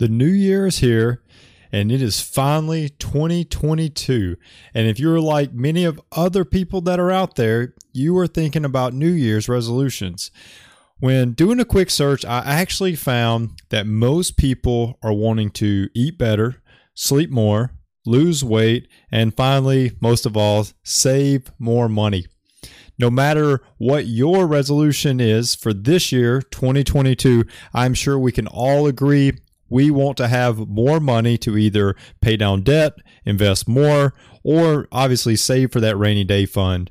The new year is here and it is finally 2022. And if you're like many of other people that are out there, you are thinking about New Year's resolutions. When doing a quick search, I actually found that most people are wanting to eat better, sleep more, lose weight, and finally, most of all, save more money. No matter what your resolution is for this year, 2022, I'm sure we can all agree we want to have more money to either pay down debt, invest more, or obviously save for that rainy day fund.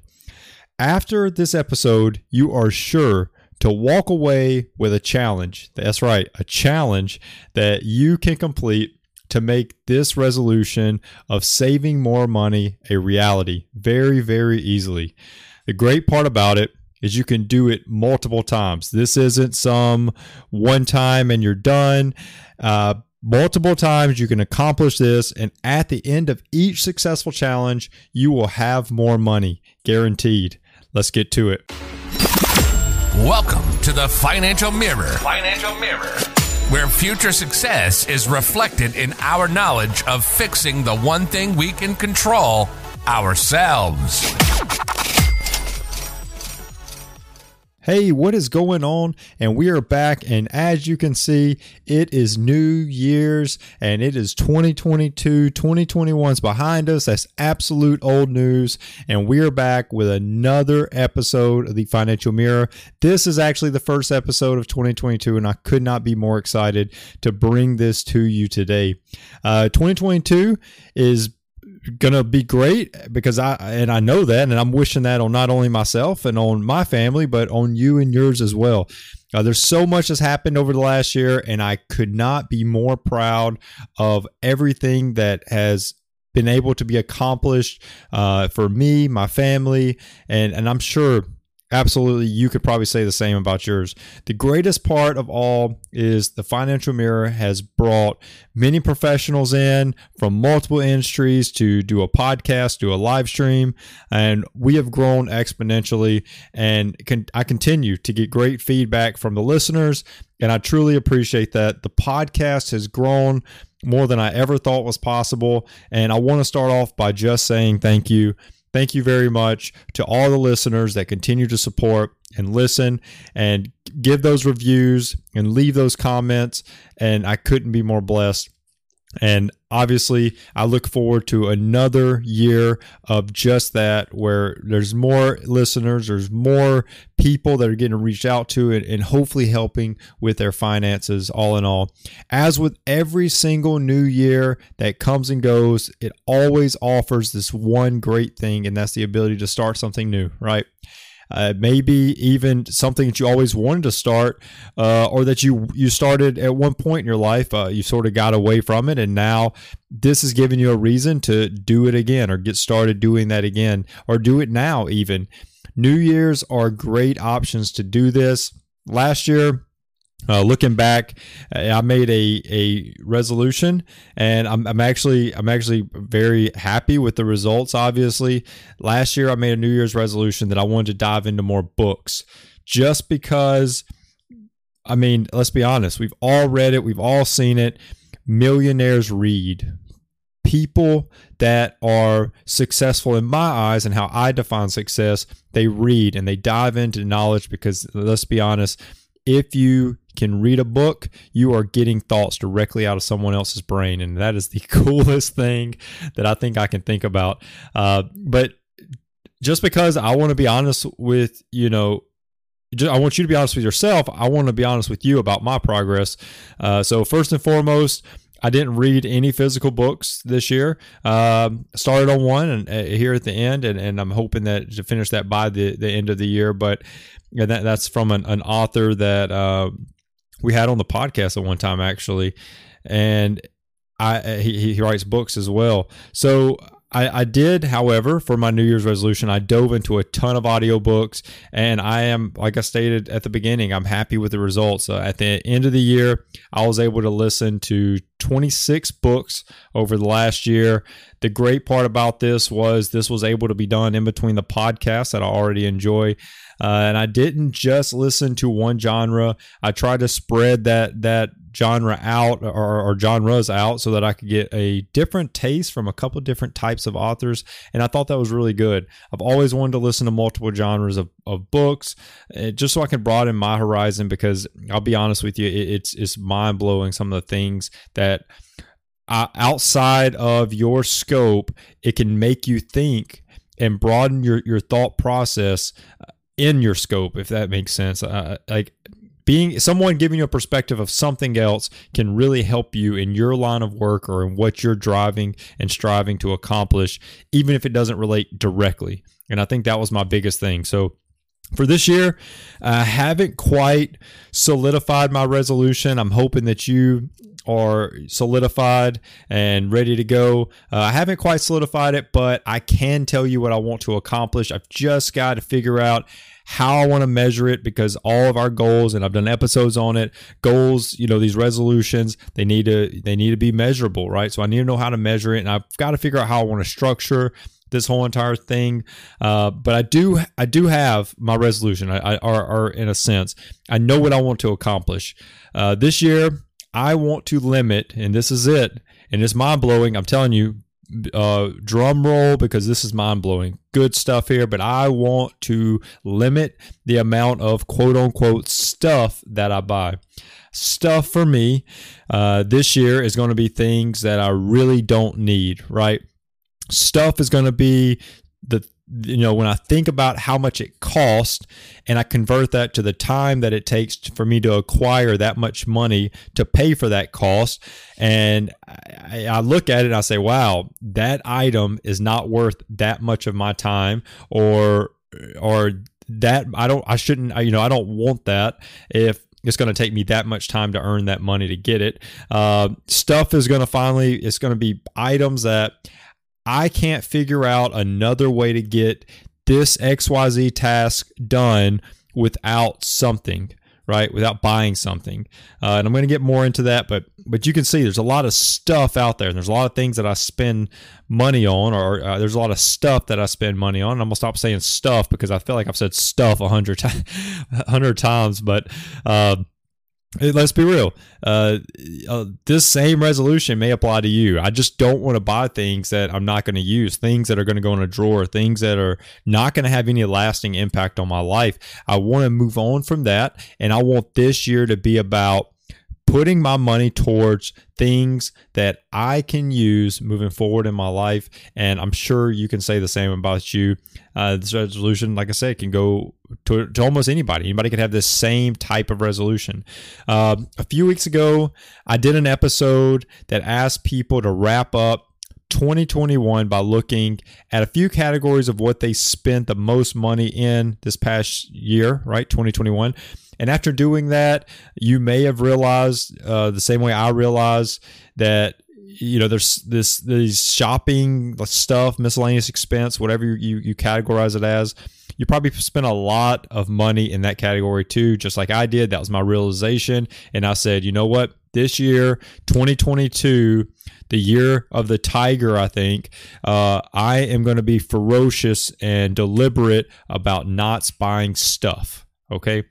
After this episode, you are sure to walk away with a challenge. That's right, a challenge that you can complete to make this resolution of saving more money a reality very, very easily. The great part about it is you can do it multiple times. This isn't some one time and you're done. Uh, multiple times you can accomplish this, and at the end of each successful challenge, you will have more money, guaranteed. Let's get to it. Welcome to the Financial Mirror. Financial Mirror. Where future success is reflected in our knowledge of fixing the one thing we can control ourselves. Hey, what is going on? And we are back. And as you can see, it is New Year's and it is 2022. 2021's behind us. That's absolute old news. And we are back with another episode of the Financial Mirror. This is actually the first episode of 2022, and I could not be more excited to bring this to you today. Uh, 2022 is gonna be great because I and I know that, and I'm wishing that on not only myself and on my family, but on you and yours as well. Uh, there's so much has happened over the last year, and I could not be more proud of everything that has been able to be accomplished uh, for me, my family, and and I'm sure Absolutely. You could probably say the same about yours. The greatest part of all is the Financial Mirror has brought many professionals in from multiple industries to do a podcast, do a live stream, and we have grown exponentially. And can, I continue to get great feedback from the listeners, and I truly appreciate that. The podcast has grown more than I ever thought was possible. And I want to start off by just saying thank you. Thank you very much to all the listeners that continue to support and listen and give those reviews and leave those comments. And I couldn't be more blessed. And obviously, I look forward to another year of just that, where there's more listeners, there's more people that are getting reached out to, and, and hopefully helping with their finances, all in all. As with every single new year that comes and goes, it always offers this one great thing, and that's the ability to start something new, right? Uh, maybe even something that you always wanted to start, uh, or that you you started at one point in your life. Uh, you sort of got away from it, and now this is giving you a reason to do it again, or get started doing that again, or do it now. Even New Year's are great options to do this. Last year, uh, looking back, I made a, a resolution, and I'm, I'm actually I'm actually very happy with the results. Obviously, last year I made a New Year's resolution that I wanted to dive into more books, just because. I mean, let's be honest. We've all read it. We've all seen it. Millionaires read. People that are successful in my eyes and how I define success, they read and they dive into knowledge because let's be honest, if you can read a book, you are getting thoughts directly out of someone else's brain. And that is the coolest thing that I think I can think about. Uh, but just because I want to be honest with, you know, I want you to be honest with yourself. I want to be honest with you about my progress. Uh, so, first and foremost, I didn't read any physical books this year. Um, started on one and uh, here at the end, and, and I'm hoping that to finish that by the, the end of the year. But that, that's from an, an author that uh, we had on the podcast at one time actually, and I he, he writes books as well. So I, I did, however, for my New Year's resolution, I dove into a ton of audiobooks, and I am, like I stated at the beginning, I'm happy with the results. Uh, at the end of the year, I was able to listen to 26 books over the last year. The great part about this was this was able to be done in between the podcasts that I already enjoy. Uh, and I didn't just listen to one genre. I tried to spread that that genre out or, or genres out so that I could get a different taste from a couple different types of authors. And I thought that was really good. I've always wanted to listen to multiple genres of, of books uh, just so I can broaden my horizon because I'll be honest with you, it, it's, it's mind blowing some of the things that outside of your scope, it can make you think and broaden your, your thought process in your scope, if that makes sense. Uh, like being someone giving you a perspective of something else can really help you in your line of work or in what you're driving and striving to accomplish, even if it doesn't relate directly. And I think that was my biggest thing. So for this year, I haven't quite solidified my resolution. I'm hoping that you are solidified and ready to go. Uh, I haven't quite solidified it, but I can tell you what I want to accomplish. I've just got to figure out how I want to measure it because all of our goals and I've done episodes on it goals you know these resolutions they need to they need to be measurable right? So I need to know how to measure it and I've got to figure out how I want to structure this whole entire thing. Uh, but I do I do have my resolution I, I or, or in a sense I know what I want to accomplish. Uh, this year I want to limit and this is it and it's mind blowing I'm telling you uh, drum roll because this is mind blowing. Good stuff here, but I want to limit the amount of quote unquote stuff that I buy. Stuff for me uh, this year is going to be things that I really don't need, right? Stuff is going to be the you know when i think about how much it costs and i convert that to the time that it takes for me to acquire that much money to pay for that cost and i, I look at it and i say wow that item is not worth that much of my time or or that i don't i shouldn't you know i don't want that if it's going to take me that much time to earn that money to get it. Uh, stuff is going to finally, it's going to be items that I can't figure out another way to get this XYZ task done without something right? Without buying something. Uh, and i'm going to get more into that but but you can see there's a lot of stuff out there. And there's a lot of things that i spend money on or uh, there's a lot of stuff that i spend money on. And i'm going to stop saying stuff because i feel like i've said stuff a hundred, t- hundred times but uh, let's be real. Uh, uh, this same resolution may apply to you. I just don't want to buy things that I'm not going to use, things that are going to go in a drawer, things that are not going to have any lasting impact on my life. I want to move on from that. And I want this year to be about putting my money towards things that I can use moving forward in my life. And I'm sure you can say the same about you. Uh, this resolution, like I said, can go to, to, almost anybody. Anybody could have this same type of resolution. Uh, a few weeks ago, I did an episode that asked people to wrap up 2021 by looking at a few categories of what they spent the most money in this past year, right? 2021. And after doing that, you may have realized uh, the same way I realized that you know there's this these shopping stuff, miscellaneous expense, whatever you you categorize it as. You probably spent a lot of money in that category too, just like I did. That was my realization, and I said, you know what? This year, 2022 the year of the tiger, I think, uh, I am going to be ferocious and deliberate about not buying stuff. Okay.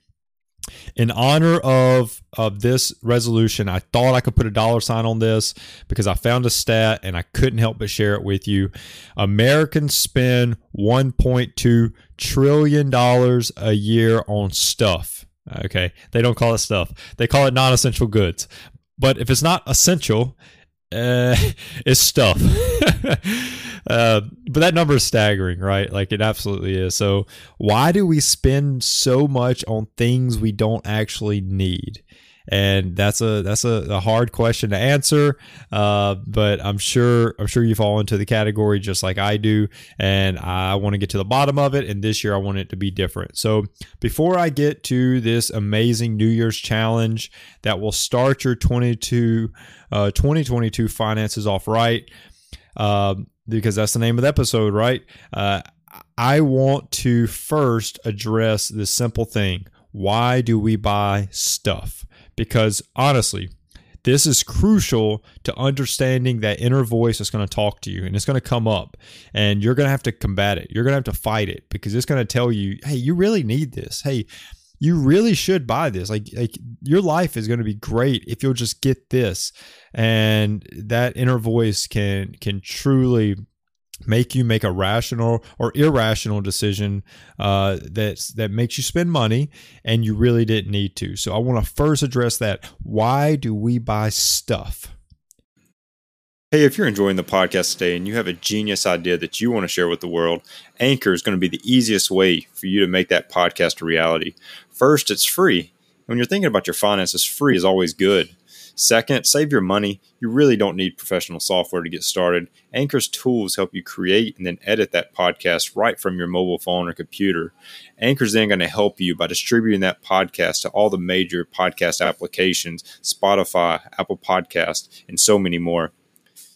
In honor of of this resolution, I thought I could put a dollar sign on this because I found a stat and I couldn't help but share it with you. Americans spend 1.2 trillion dollars a year on stuff. Okay, they don't call it stuff; they call it non-essential goods. But if it's not essential, uh, it's stuff. uh, but that number is staggering, right? Like it absolutely is. So why do we spend so much on things we don't actually need? And that's a that's a, a hard question to answer. Uh, but I'm sure I'm sure you fall into the category just like I do, and I want to get to the bottom of it. And this year I want it to be different. So before I get to this amazing New Year's challenge that will start your 22 uh, 2022 finances off right, uh, because that's the name of the episode, right? Uh, I want to first address this simple thing. Why do we buy stuff? Because honestly, this is crucial to understanding that inner voice is going to talk to you and it's going to come up and you're going to have to combat it. You're going to have to fight it because it's going to tell you, hey, you really need this. Hey, you really should buy this. Like, like your life is going to be great if you'll just get this. And that inner voice can can truly make you make a rational or irrational decision uh, that that makes you spend money and you really didn't need to. So I want to first address that. Why do we buy stuff? Hey, if you're enjoying the podcast today and you have a genius idea that you want to share with the world, Anchor is going to be the easiest way for you to make that podcast a reality. First, it's free. When you're thinking about your finances, free is always good. Second, save your money. You really don't need professional software to get started. Anchor's tools help you create and then edit that podcast right from your mobile phone or computer. Anchor's then going to help you by distributing that podcast to all the major podcast applications, Spotify, Apple Podcast, and so many more.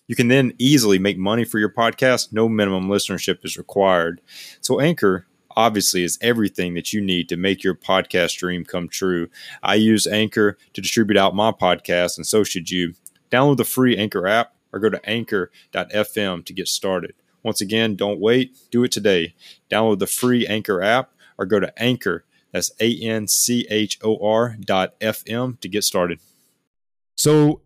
You can then easily make money for your podcast. No minimum listenership is required. So Anchor obviously is everything that you need to make your podcast dream come true. I use Anchor to distribute out my podcast, and so should you. Download the free Anchor app or go to anchor.fm to get started. Once again, don't wait, do it today. Download the free Anchor app or go to Anchor, that's A N C H O R dot FM to get started. So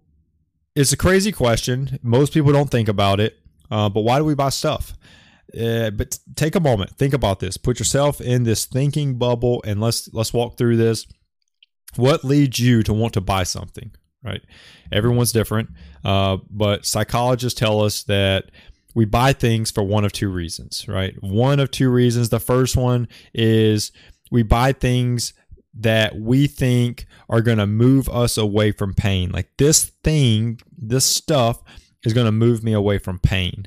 it's a crazy question. Most people don't think about it, uh, but why do we buy stuff? Uh, but take a moment, think about this. Put yourself in this thinking bubble, and let's let's walk through this. What leads you to want to buy something? Right? Everyone's different, uh, but psychologists tell us that we buy things for one of two reasons. Right? One of two reasons. The first one is we buy things that we think are going to move us away from pain. Like this thing, this stuff is going to move me away from pain.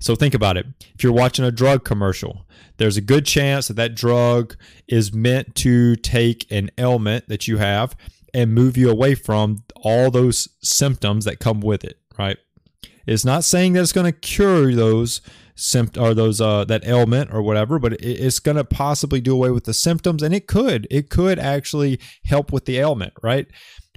So think about it. If you're watching a drug commercial, there's a good chance that that drug is meant to take an ailment that you have and move you away from all those symptoms that come with it, right? It's not saying that it's going to cure those symptoms or those uh, that ailment or whatever, but it's going to possibly do away with the symptoms, and it could it could actually help with the ailment, right?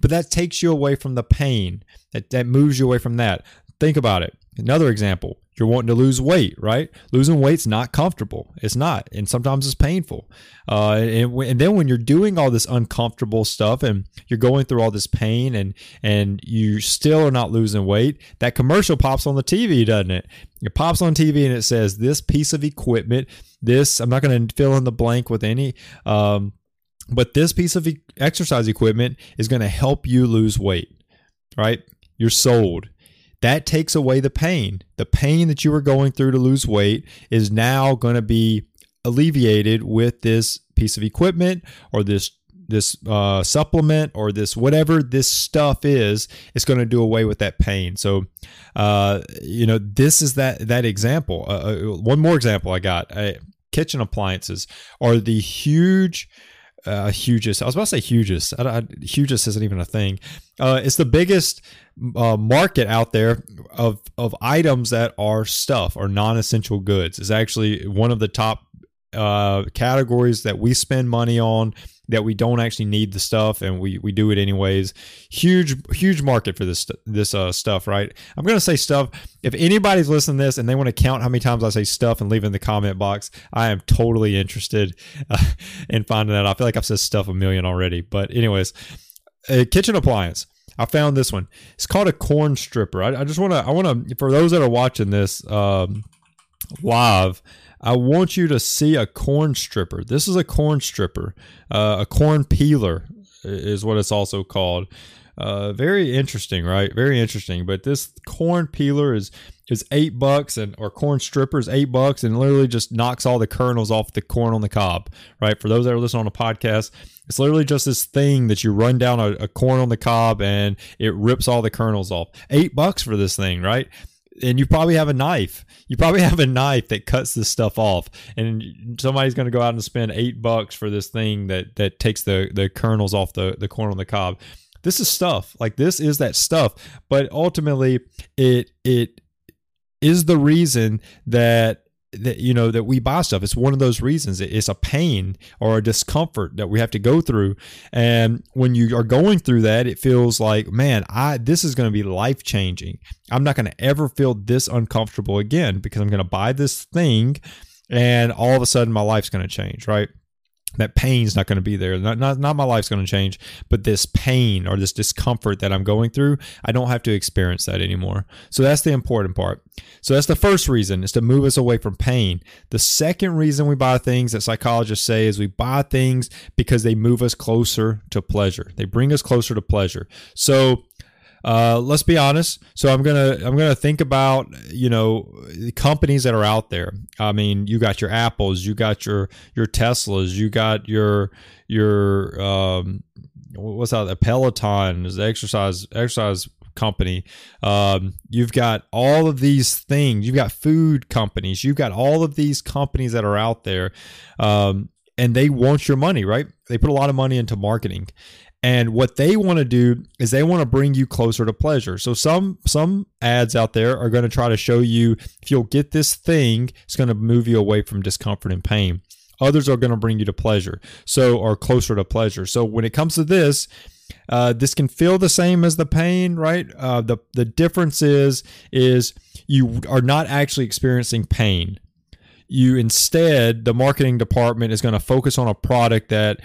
But that takes you away from the pain. That that moves you away from that. Think about it. Another example you're wanting to lose weight, right? Losing weight's not comfortable. It's not, and sometimes it's painful. Uh, and, and then when you're doing all this uncomfortable stuff and you're going through all this pain and and you still are not losing weight, that commercial pops on the TV, doesn't it? It pops on TV and it says this piece of equipment. This I'm not going to fill in the blank with any. Um, but this piece of exercise equipment is going to help you lose weight, right? You're sold that takes away the pain. The pain that you were going through to lose weight is now going to be alleviated with this piece of equipment or this this uh, supplement or this whatever this stuff is it's going to do away with that pain. So uh, you know this is that that example. Uh, uh one more example i got. Uh, kitchen appliances are the huge uh, hugest. I was about to say hugest. I, I, hugest isn't even a thing. Uh, it's the biggest uh, market out there of of items that are stuff or non-essential goods. Is actually one of the top uh, categories that we spend money on that we don't actually need the stuff and we we do it anyways. Huge huge market for this this uh, stuff, right? I'm gonna say stuff. If anybody's listening to this and they want to count how many times I say stuff and leave in the comment box, I am totally interested uh, in finding that. I feel like I've said stuff a million already, but anyways, a kitchen appliance. I found this one. It's called a corn stripper. I, I just want to. I want to for those that are watching this um, live. I want you to see a corn stripper. This is a corn stripper, uh, a corn peeler is what it's also called. Uh, very interesting, right? Very interesting. But this corn peeler is is eight bucks, and or corn stripper is eight bucks, and literally just knocks all the kernels off the corn on the cob. Right? For those that are listening on a podcast, it's literally just this thing that you run down a, a corn on the cob, and it rips all the kernels off. Eight bucks for this thing, right? And you probably have a knife. You probably have a knife that cuts this stuff off, and somebody's going to go out and spend eight bucks for this thing that that takes the the kernels off the the corn on the cob. This is stuff. Like this is that stuff, but ultimately, it it is the reason that that you know that we buy stuff. It's one of those reasons. It's a pain or a discomfort that we have to go through. And when you are going through that it feels like man i this is going to be life changing i'm not going to ever feel this uncomfortable again because i'm going to buy this thing and all of a sudden my life's going to change right that pain's not going to be there. Not, not, not my life's going to change, but this pain or this discomfort that I'm going through, I don't have to experience that anymore. So that's the important part. So that's the first reason is to move us away from pain. The second reason we buy things that psychologists say is we buy things because they move us closer to pleasure. They bring us closer to pleasure. So uh, let's be honest. So I'm gonna I'm gonna think about you know the companies that are out there. I mean, you got your Apples, you got your your Teslas, you got your your um, what's that? The Peloton is the exercise exercise company. Um, you've got all of these things. You've got food companies. You've got all of these companies that are out there. Um, and they want your money, right? They put a lot of money into marketing. And what they want to do is they want to bring you closer to pleasure. So some some ads out there are going to try to show you if you'll get this thing, it's going to move you away from discomfort and pain. Others are going to bring you to pleasure. So or closer to pleasure. So when it comes to this, uh, this can feel the same as the pain, right? Uh, the the difference is is you are not actually experiencing pain. You instead, the marketing department is going to focus on a product that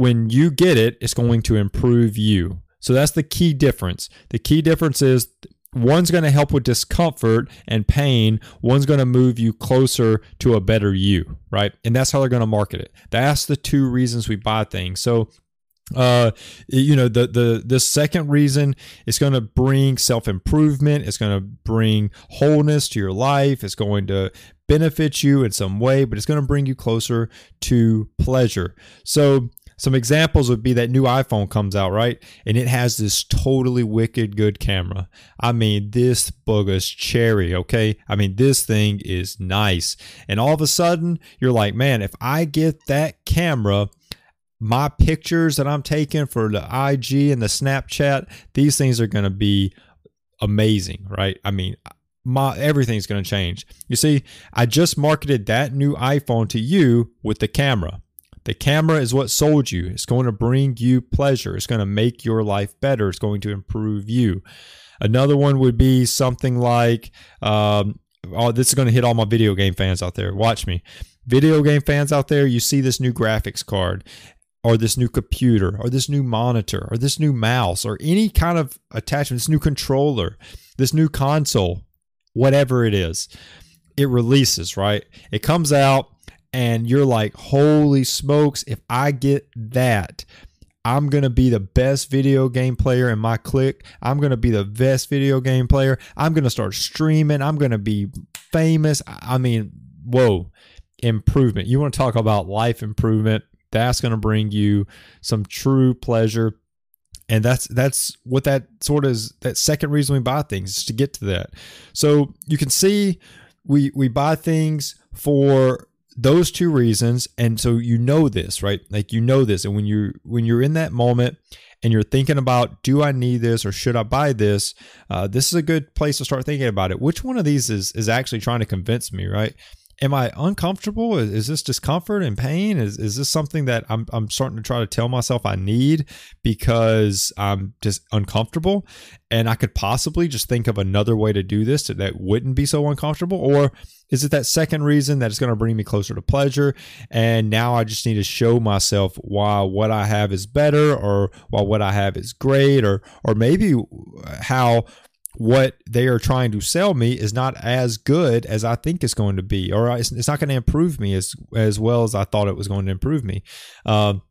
when you get it, it's going to improve you. So that's the key difference. The key difference is one's going to help with discomfort and pain, one's going to move you closer to a better you, right? And that's how they're going to market it. That's the two reasons we buy things. So uh you know the the the second reason is going to bring self-improvement it's going to bring wholeness to your life it's going to benefit you in some way but it's going to bring you closer to pleasure so some examples would be that new iPhone comes out, right? And it has this totally wicked good camera. I mean, this booger's cherry, okay? I mean, this thing is nice. And all of a sudden, you're like, man, if I get that camera, my pictures that I'm taking for the IG and the Snapchat, these things are going to be amazing, right? I mean, my everything's going to change. You see, I just marketed that new iPhone to you with the camera. The camera is what sold you. It's going to bring you pleasure. It's going to make your life better. It's going to improve you. Another one would be something like, um, oh, this is going to hit all my video game fans out there. Watch me. Video game fans out there, you see this new graphics card or this new computer or this new monitor or this new mouse or any kind of attachment, this new controller, this new console, whatever it is. It releases, right? It comes out and you're like, holy smokes, if I get that, I'm going to be the best video game player in my clique. I'm going to be the best video game player. I'm going to start streaming. I'm going to be famous. I mean, whoa, improvement. You want to talk about life improvement? That's going to bring you some true pleasure. And that's that's what that sort of is that second reason we buy things is to get to that. So you can see we we buy things for those two reasons and so you know this right like you know this and when you when you're in that moment and you're thinking about do i need this or should i buy this uh, this is a good place to start thinking about it which one of these is is actually trying to convince me right am I uncomfortable? Is, is, this discomfort and pain? Is, is this something that I'm, I'm starting to try to tell myself I need because I'm just uncomfortable? And I could possibly just think of another way to do this that wouldn't be so uncomfortable? Or is it that second reason that it's going to bring me closer to pleasure? And now I just need to show myself why what I have is better or why what I have is great or, or maybe how what they are trying to sell me is not as good as I think it's going to be, or it's, it's not going to improve me as as well as I thought it was going to improve me. Um,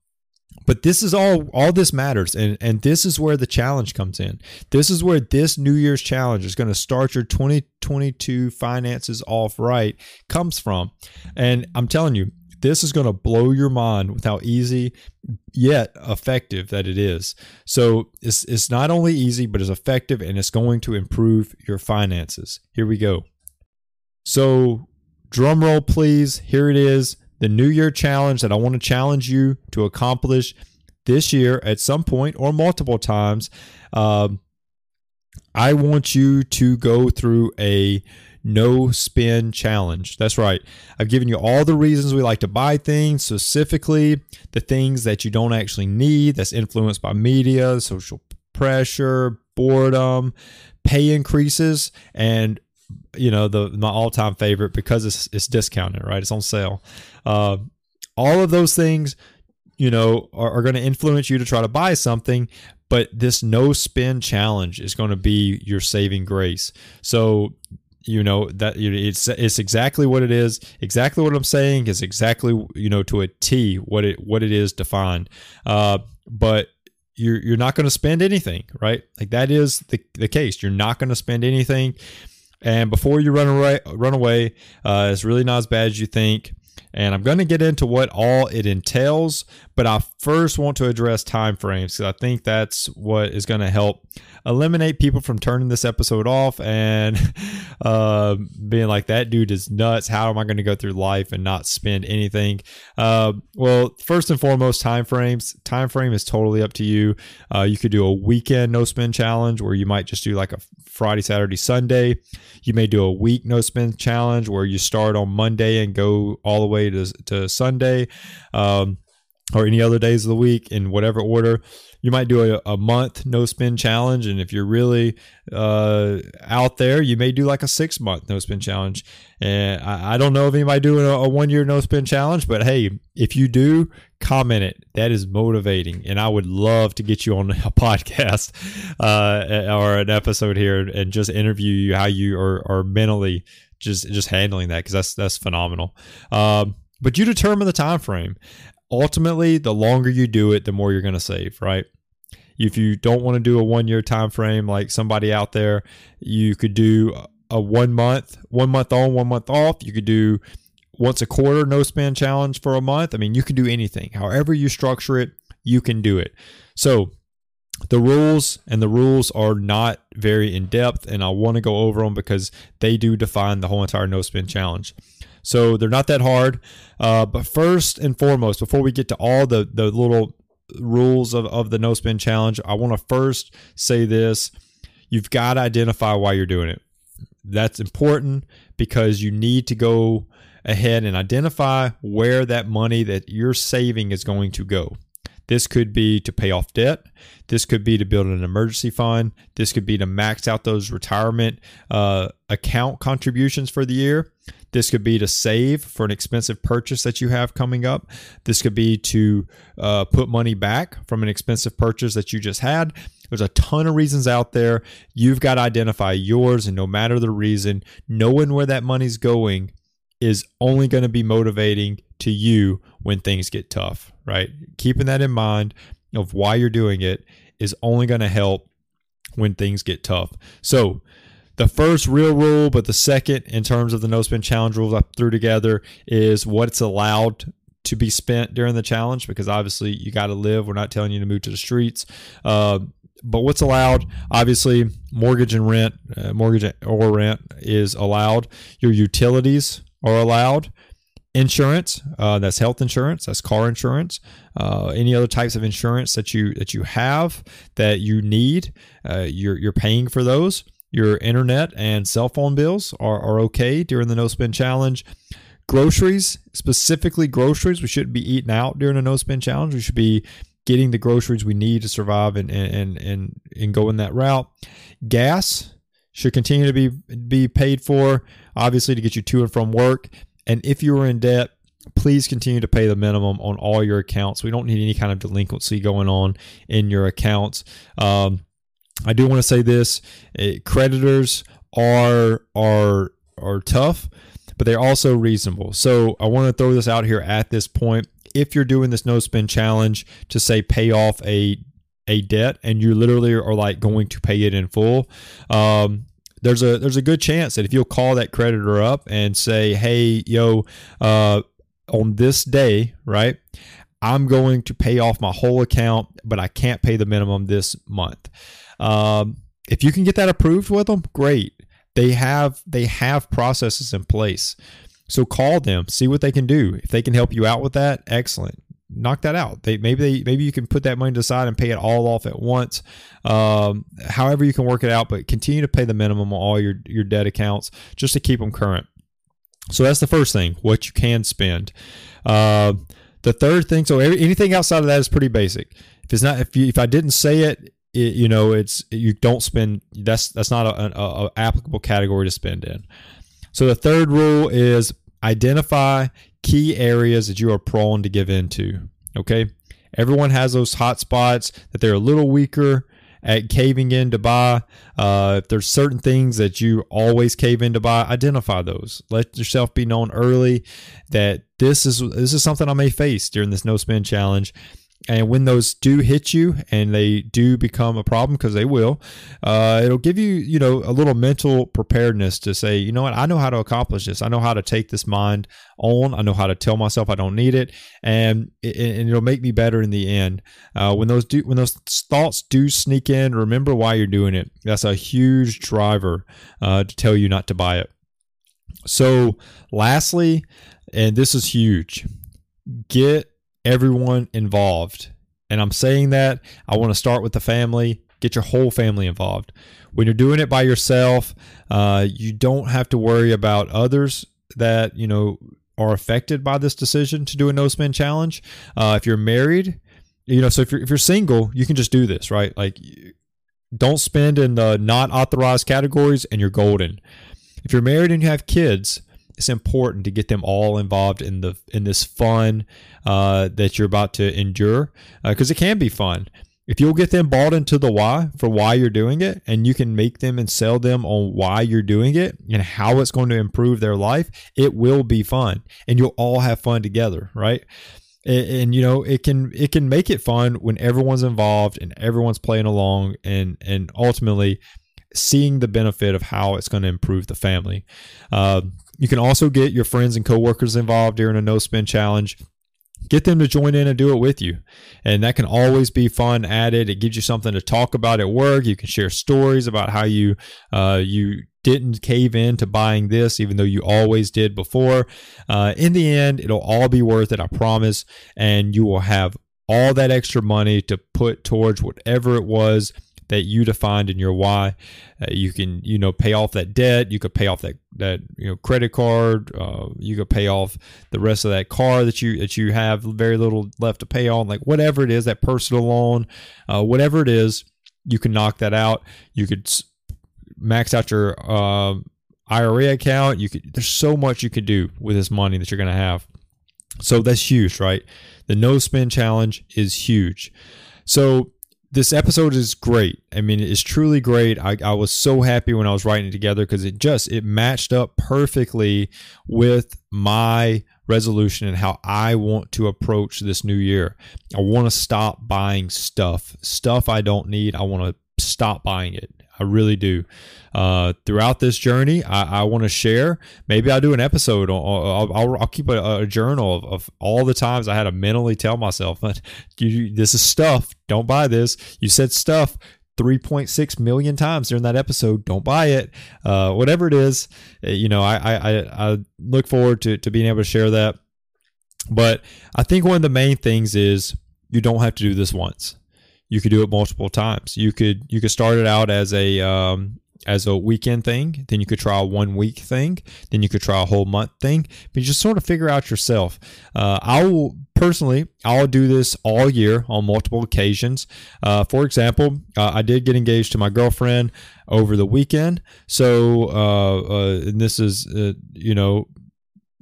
but this is all all this matters and and this is where the challenge comes in this is where this new year's challenge is going to start your 2022 finances off right comes from and i'm telling you this is going to blow your mind with how easy yet effective that it is. So it's, it's not only easy, but it's effective and it's going to improve your finances. Here we go. So, drum roll, please. Here it is the New Year challenge that I want to challenge you to accomplish this year at some point or multiple times. Um, I want you to go through a no spend challenge. That's right. I've given you all the reasons we like to buy things, specifically the things that you don't actually need, that's influenced by media, social pressure, boredom, pay increases, and you know the my all time favorite because it's it's discounted, right? It's on sale. Uh, all of those things, you know, are, are going to influence you to try to buy something. But this no spend challenge is going to be your saving grace. So you know that it's it's exactly what it is exactly what i'm saying is exactly you know to a t what it what it is defined uh, but you're you're not going to spend anything right like that is the, the case you're not going to spend anything and before you run away, run away, uh, it's really not as bad as you think. And I'm going to get into what all it entails, but I first want to address time frames because I think that's what is going to help eliminate people from turning this episode off and uh, being like, that dude is nuts. How am I going to go through life and not spend anything? Uh, well, first and foremost, time frames. Time frame is totally up to you. Uh, you could do a weekend no spend challenge where you might just do like a Friday, Saturday, Sunday. You may do a week no spend challenge where you start on Monday and go all the way to, to Sunday. Um, or any other days of the week in whatever order you might do a, a month no spend challenge. And if you're really uh, out there you may do like a six month no spend challenge. And I, I don't know if anybody doing a, a one year no spend challenge but hey if you do comment it. That is motivating. And i would love to get you on a podcast uh, or an episode here and just interview you how you are, are mentally just just handling that because that's that's phenomenal. Um, but you determine the time frame ultimately the longer you do it the more you're going to save right? If you don't want to do a one year time frame like somebody out there you could do a one month one month on one month off. You could do once a quarter no spend challenge for a month. I mean you can do anything. However you structure it you can do it. So the rules and the rules are not very in depth and i want to go over them because they do define the whole entire no spend challenge so they're not that hard. Uh, but first and foremost, before we get to all the, the little rules of, of the no spend challenge, I want to first say this. You've got to identify why you're doing it. That's important because you need to go ahead and identify where that money that you're saving is going to go. This could be to pay off debt. This could be to build an emergency fund. This could be to max out those retirement uh, account contributions for the year. This could be to save for an expensive purchase that you have coming up. This could be to uh, put money back from an expensive purchase that you just had. There's a ton of reasons out there. You've got to identify yours, and no matter the reason, knowing where that money's going is only going to be motivating to you when things get tough, right? Keeping that in mind of why you're doing it is only going to help when things get tough. So, the first real rule, but the second in terms of the no spend challenge rules I threw together is what's allowed to be spent during the challenge because obviously you got to live. We're not telling you to move to the streets. Uh, but what's allowed? Obviously, mortgage and rent, uh, mortgage or rent is allowed. Your utilities are allowed. Insurance, uh, that's health insurance, that's car insurance, uh, any other types of insurance that you that you have that you need, uh, you're you're paying for those. Your internet and cell phone bills are, are okay during the no spend challenge. Groceries, specifically groceries, we shouldn't be eating out during a no spend challenge. We should be getting the groceries we need to survive and and and and go in that route. Gas should continue to be be paid for, obviously to get you to and from work. And if you are in debt, please continue to pay the minimum on all your accounts. We don't need any kind of delinquency going on in your accounts. Um, I do want to say this: uh, creditors are are are tough, but they're also reasonable. So I want to throw this out here at this point. If you're doing this no spend challenge to say pay off a a debt and you literally are like going to pay it in full, um, there's a there's a good chance that if you'll call that creditor up and say, hey, yo, uh, on this day, right? I'm going to pay off my whole account, but I can't pay the minimum this month. Um, if you can get that approved with them, great. They have they have processes in place. So call them, see what they can do. If they can help you out with that, excellent. Knock that out. They maybe they maybe you can put that money to the side and pay it all off at once. Um, however you can work it out, but continue to pay the minimum on all your your debt accounts just to keep them current. So that's the first thing, what you can spend. Uh, the third thing, so anything outside of that is pretty basic. If it's not, if you, if I didn't say it, it you know, it's you don't spend. That's that's not a, a applicable category to spend in. So the third rule is identify key areas that you are prone to give into. Okay, everyone has those hot spots that they're a little weaker at caving in to buy. Uh, if there's certain things that you always cave in to buy, identify those. Let yourself be known early that this is this is something I may face during this no spend challenge, and when those do hit you and they do become a problem because they will uh, it'll give you you know a little mental preparedness to say you know what? I know how to accomplish this. I know how to take this mind on. I know how to tell myself i don't need it. And, and it'll make me better in the end. Uh, when those do when those thoughts do sneak in remember why you're doing it. That's a huge driver uh, to tell you not to buy it. So lastly and this is huge get everyone involved. And I'm saying that I want to start with the family, get your whole family involved. When you're doing it by yourself, uh, you don't have to worry about others that, you know, are affected by this decision to do a no spend challenge. Uh, if you're married, you know, so if you're, if you're single, you can just do this, right? Like, don't spend in the not authorized categories and you're golden. If you're married and you have kids, it's important to get them all involved in the in this fun uh, that you're about to endure because uh, it can be fun. If you'll get them bought into the why for why you're doing it, and you can make them and sell them on why you're doing it and how it's going to improve their life, it will be fun, and you'll all have fun together, right? And, and, you know it can it can make it fun when everyone's involved and everyone's playing along and and ultimately seeing the benefit of how it's going to improve the family. Uh, you can also get your friends and coworkers involved during a no spend challenge. Get them to join in and do it with you. And that can always be fun added. It gives you something to talk about at work. You can share stories about how you uh, you didn't cave in to buying this, even though you always did before. Uh, in the end, it'll all be worth it, I promise. And you will have all that extra money to put towards whatever it was that you defined in your why. Uh, you can, you know, pay off that debt. You could pay off that that you know credit card. Uh, you could pay off the rest of that car that you that you have very little left to pay on. Like whatever it is, that personal loan, uh, whatever it is, you can knock that out. You could max out your uh, IRA account. You could. There's so much you could do with this money that you're going to have. So that's huge, right? The no spend challenge is huge. So this episode is great. I mean, it's truly great. I, I was so happy when I was writing it together because it just it matched up perfectly with my resolution and how I want to approach this new year. I want to stop buying stuff, stuff I don't need. I want to stop buying it. I really do. Uh, throughout this journey, I, I want to share. Maybe I'll do an episode. I'll, I'll, I'll keep a, a journal of, of, all the times I had to mentally tell myself, "This is stuff. Don't buy this." You said stuff 3.6 million times during that episode. Don't buy it. Uh, whatever it is, eh, you know, I, I, I look forward to, to being able to share that. But I think one of the main things is you don't have to do this once you could do it multiple times. You could you could start it out as a um, as a weekend thing, then you could try a one week thing, then you could try a whole month thing. But you just sort of figure out yourself. Uh, I will personally, I'll do this all year on multiple occasions. Uh, for example, uh, I did get engaged to my girlfriend over the weekend, so uh, uh, and this is uh, you know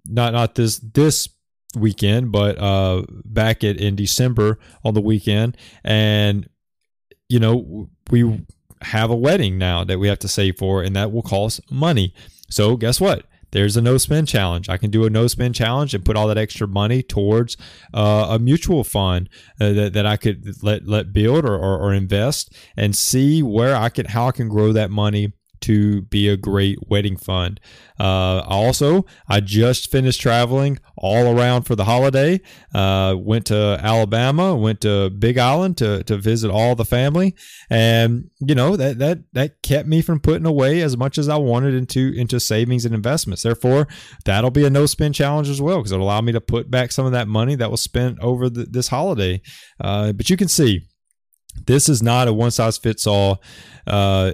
not not this this weekend, but uh, back at in December on the weekend, and you know we have a wedding now that we have to save for, and that will cost money. So guess what? There's a no spend challenge. I can do a no spend challenge and put all that extra money towards uh, a mutual fund uh, that, that I could let let build or, or, or invest and see where I can how I can grow that money to be a great wedding fund. Uh, also, I just finished traveling all around for the holiday. Uh, went to Alabama, went to Big Island to, to visit all the family, and you know that that that kept me from putting away as much as I wanted into into savings and investments. Therefore, that'll be a no spend challenge as well because it'll allow me to put back some of that money that was spent over the, this holiday. Uh, but you can see this is not a one size fits all. Uh,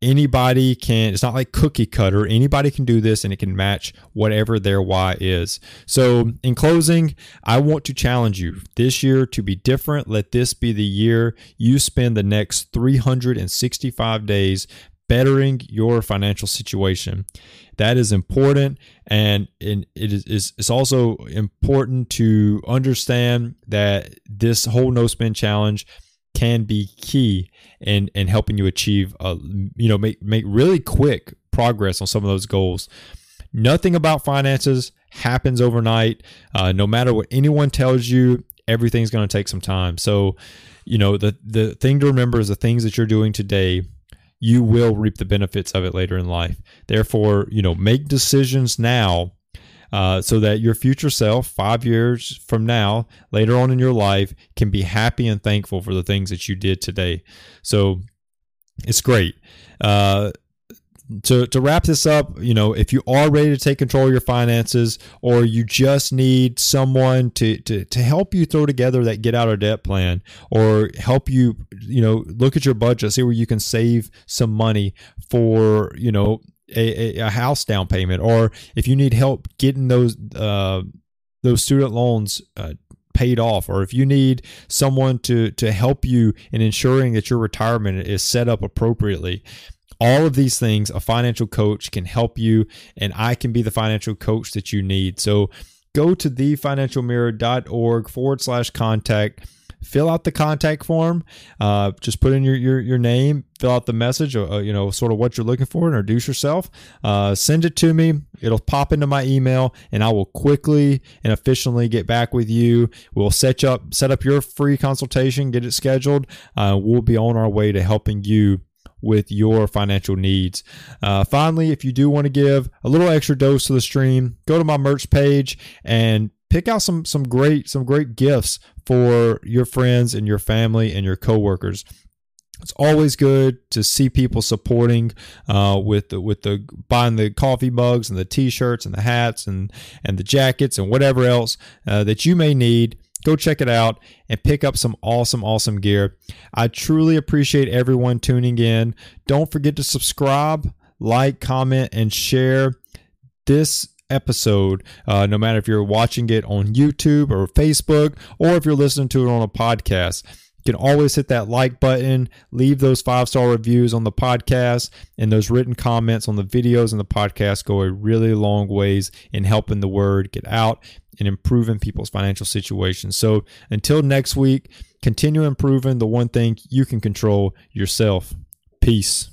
anybody can it's not like cookie cutter. Anybody can do this and it can match whatever their why is. So in closing i want to challenge you this year to be different. Let this be the year you spend the next 365 days bettering your financial situation. That is important and it is it's also important to understand that this whole no spend challenge can be key in in helping you achieve a you know make make really quick progress on some of those goals. Nothing about finances happens overnight. Uh, no matter what anyone tells you, everything's going to take some time. So, you know the the thing to remember is the things that you're doing today you will reap the benefits of it later in life. Therefore, you know, make decisions now uh, so that your future self, five years from now, later on in your life, can be happy and thankful for the things that you did today. So it's great. Uh, to, to wrap this up, you know, if you are ready to take control of your finances or you just need someone to, to, to help you throw together that get out of debt plan or help you, you know, look at your budget, see where you can save some money for, you know, a, a, house down payment, or if you need help getting those uh, those student loans uh, paid off, or if you need someone to to help you in ensuring that your retirement is set up appropriately. All of these things, a financial coach can help you, and I can be the financial coach that you need. So go to thefinancialmirror.org forward slash contact fill out the contact form. Uh, just put in your, your, your name, fill out the message, uh, uh, you know, sort of what you're looking for, introduce yourself, uh, send it to me. It'll pop into my email, and I will quickly and efficiently get back with you. We'll set you up, set up your free consultation, get it scheduled. Uh, we'll be on our way to helping you with your financial needs. Uh, finally, if you do want to give a little extra dose to the stream, go to my merch page and pick out some some great some great gifts for your friends and your family and your coworkers. It's always good to see people supporting uh, with the, with the buying the coffee mugs and the t-shirts and the hats and and the jackets and whatever else uh, that you may need. Go check it out and pick up some awesome, awesome gear. I truly appreciate everyone tuning in. Don't forget to subscribe, like, comment, and share this episode, uh, no matter if you're watching it on YouTube or Facebook, or if you're listening to it on a podcast. You can always hit that like button, leave those five star reviews on the podcast, and those written comments on the videos and the podcast go a really long ways in helping the word get out and improving people's financial situations. So until next week, continue improving the one thing you can control yourself. Peace.